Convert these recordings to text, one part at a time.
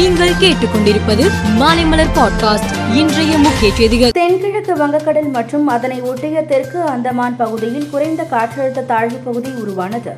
நீங்கள் கேட்டுக்கொண்டிருப்பது மாலைமலர் பாட்காஸ்ட். இன்றைய முக்கிய செய்திகள். தென்கிழக்கு வங்கக்கடல் மற்றும் அதனை ஒட்டிய தெற்கு அந்தமான் பகுதியில் குறைந்த காற்றழுத்த தாழ்வு பகுதி உருவானது.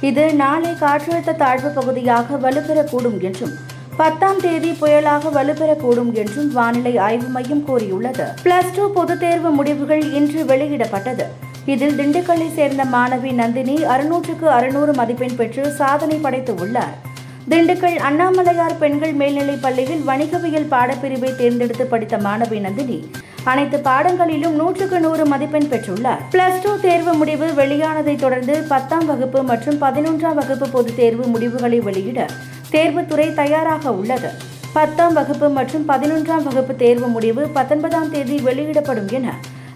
இது நாளை காற்றழுத்த தாழ்வு பகுதியாக வலுப்பெறக்கூடும் என்றும் பத்தாம் தேதி புயலாக வலுப்பெறக்கூடும் என்றும் வானிலை ஆய்வு மையம் கூறியுள்ளது. பிளஸ் டூ பொதுத் தேர்வு முடிவுகள் இன்று வெளியிடப்பட்டது. இதில் திண்டுக்கல்லை சேர்ந்த மாணவி நந்தினி அறுநூற்றுக்கு அறுநூறு மதிப்பெண் பெற்று சாதனை படைத்து உள்ளார். திண்டுக்கல் அண்ணாமலையார் பெண்கள் மேல்நிலைப் பள்ளியில் வணிகவியல் பாடப்பிரிவை தேர்ந்தெடுத்து படித்த மாணவி நந்தினி அனைத்து பாடங்களிலும் நூற்றுக்கு நூறு மதிப்பெண் பெற்றுள்ளார். பிளஸ் டூ தேர்வு முடிவு வெளியானதைத் தொடர்ந்து பத்தாம் வகுப்பு மற்றும் பதினொன்றாம் வகுப்பு பொதுத் தேர்வு முடிவுகளை வெளியிட தேர்வுத்துறை தயாராக உள்ளது. பத்தாம் வகுப்பு மற்றும் பதினொன்றாம் வகுப்பு தேர்வு முடிவு பத்தொன்பதாம் தேதி வெளியிடப்படும் என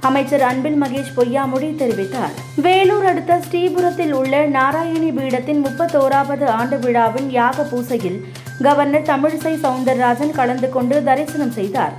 அமைச்சர் அன்பில் மகேஷ் பொய்யாமொழி தெரிவித்தார். வேலூர் அடுத்த ஸ்ரீபுரத்தில் உள்ள நாராயணி பீடத்தின் முப்பத்தோராவது ஆண்டு விழாவின் யாக பூசையில் கவர்னர் தமிழிசை சவுந்தரராஜன் கலந்து கொண்டு தரிசனம் செய்தார்.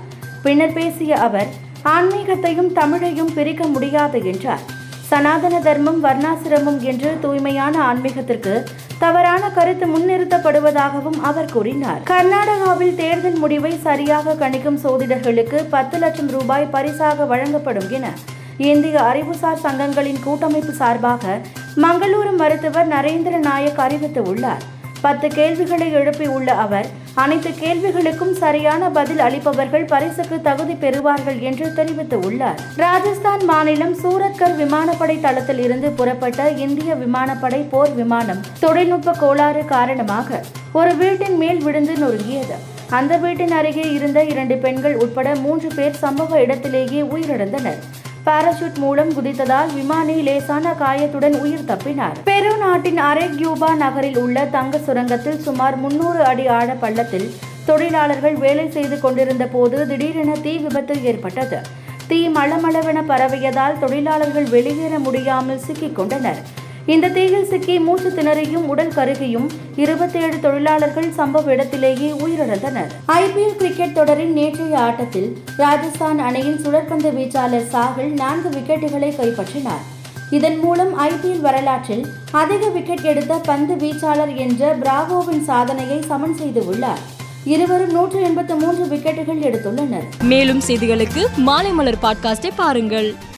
பின்னர் பேசிய அவர் ஆன்மீகத்தையும் தமிழையும் பிரிக்க முடியாது என்றார். சனாதன தர்மம் வர்ணாசிரமம் என்று தூய்மையான ஆன்மீகத்திற்கு தவறான கருத்து முன்னிறுத்தப்படுவதாகவும் அவர் கூறினார். கர்நாடகாவில் தேர்தல் முடிவை சரியாக கணிக்கும் சோதிடர்களுக்கு பத்து லட்சம் ரூபாய் பரிசாக வழங்கப்படும் என இந்திய அறிவுசார் சங்கங்களின் கூட்டமைப்பு சார்பாக மங்களூரு மருத்துவர் நரேந்திர நாயக் அறிவித்துள்ளார். பத்து கேள்விகளை எழுப்பியுள்ள அவர் அனைத்து கேள்விகளுக்கும் சரியான பதில் அளிப்பவர்கள் பரிசுக்கு தகுதி பெறுவார்கள் என்று தெரிவித்துள்ளார் ராஜஸ்தான் மாநிலம் சூரத்கர் விமானப்படை தளத்தில் இருந்து புறப்பட்ட இந்திய விமானப்படை போர் விமானம் தொழில்நுட்ப கோளாறு காரணமாக ஒரு வீட்டின் மேல் விழுந்து நொறுங்கியது. அந்த வீட்டின் அருகே இருந்த இரண்டு பெண்கள் உட்பட மூன்று பேர் சம்பவ இடத்திலேயே உயிரிழந்தனர். பாராசூட் மூலம் குதித்ததால் விமானி லேசான காயத்துடன் உயிர் தப்பினார். பெரு நாட்டின் அரேக்யூபா நகரில் உள்ள தங்க சுரங்கத்தில் சுமார் முன்னூறு அடி ஆழ பள்ளத்தில் தொழிலாளர்கள் வேலை செய்து கொண்டிருந்த போது திடீரென தீ விபத்து ஏற்பட்டது. தீ மளமளவென பரவியதால் தொழிலாளர்கள் வெளியேற முடியாமல் சிக்கிக் கொண்டனர். இந்த தீயில் சிக்கி மூச்சு திணறியும் உடல் கருகியும் இருபத்தேழு தொழிலாளர்கள் சம்பவ இடத்திலேயே உயிரிழந்தனர். ஐபிஎல் கிரிக்கெட் தொடரின் நேற்றைய ஆட்டத்தில் ராஜஸ்தான் அணியின் சுழற்பந்து வீச்சாளர் சாகல் நான்கு விக்கெட்டுகளை கைப்பற்றினார். இதன் மூலம் ஐபிஎல் வரலாற்றில் அதிக விக்கெட் எடுத்த பந்து வீச்சாளர் என்ற பிராவோவின் சாதனையை சமன் செய்து உள்ளார். இருவரும் நூற்று எண்பத்து மூன்று விக்கெட்டுகள் எடுத்துள்ளனர். மேலும் செய்திகளுக்கு மாலைமலர் பாட்காஸ்டை பாருங்கள்.